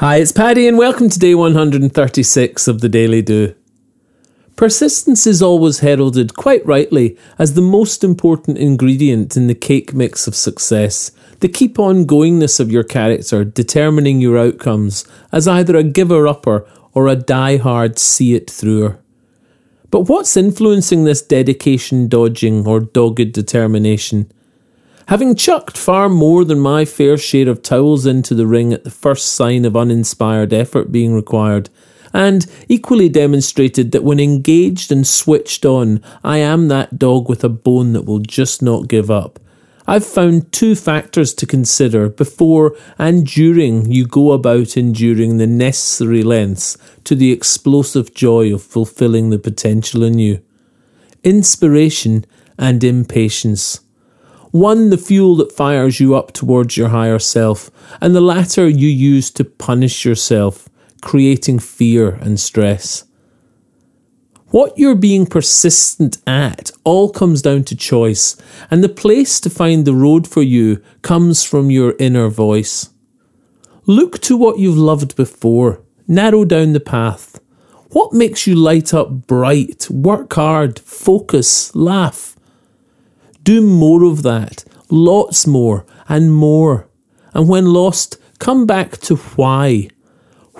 Hi, it's Paddy, and welcome to day 136 of the Daily Do. Persistence is always heralded, quite rightly, as the most important ingredient in the cake mix of success. The keep on goingness of your character determining your outcomes as either a giver upper or a die hard see it througher. But what's influencing this dedication dodging or dogged determination? Having chucked far more than my fair share of towels into the ring at the first sign of uninspired effort being required, and equally demonstrated that when engaged and switched on, I am that dog with a bone that will just not give up. I've found two factors to consider before and during you go about enduring the necessary lengths to the explosive joy of fulfilling the potential in you inspiration and impatience. One, the fuel that fires you up towards your higher self, and the latter you use to punish yourself, creating fear and stress. What you're being persistent at all comes down to choice, and the place to find the road for you comes from your inner voice. Look to what you've loved before, narrow down the path. What makes you light up bright, work hard, focus, laugh? Do more of that, lots more, and more. And when lost, come back to why.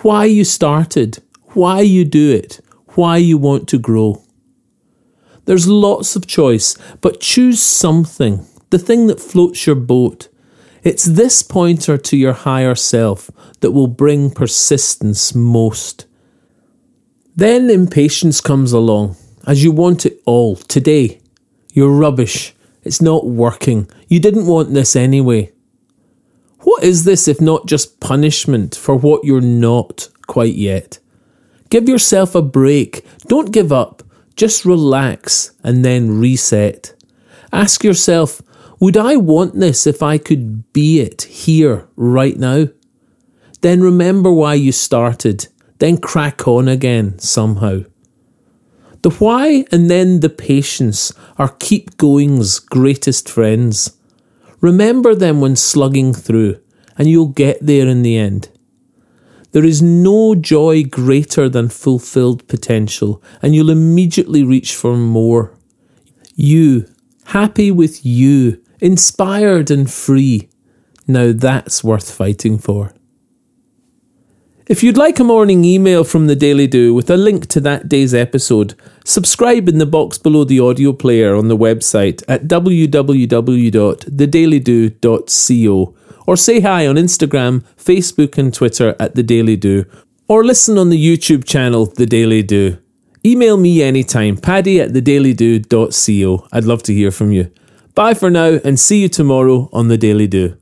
Why you started, why you do it, why you want to grow. There's lots of choice, but choose something, the thing that floats your boat. It's this pointer to your higher self that will bring persistence most. Then impatience comes along, as you want it all today. You're rubbish. It's not working. You didn't want this anyway. What is this if not just punishment for what you're not quite yet? Give yourself a break. Don't give up. Just relax and then reset. Ask yourself, would I want this if I could be it here, right now? Then remember why you started. Then crack on again somehow. The why and then the patience are keep going's greatest friends. Remember them when slugging through, and you'll get there in the end. There is no joy greater than fulfilled potential, and you'll immediately reach for more. You, happy with you, inspired and free. Now that's worth fighting for. If you'd like a morning email from the Daily Do with a link to that day's episode, subscribe in the box below the audio player on the website at www.thedailydo.co or say hi on Instagram, Facebook, and Twitter at The Daily Do, or listen on the YouTube channel The Daily Do. Email me anytime, paddy at thedailydo.co. I'd love to hear from you. Bye for now and see you tomorrow on The Daily Do.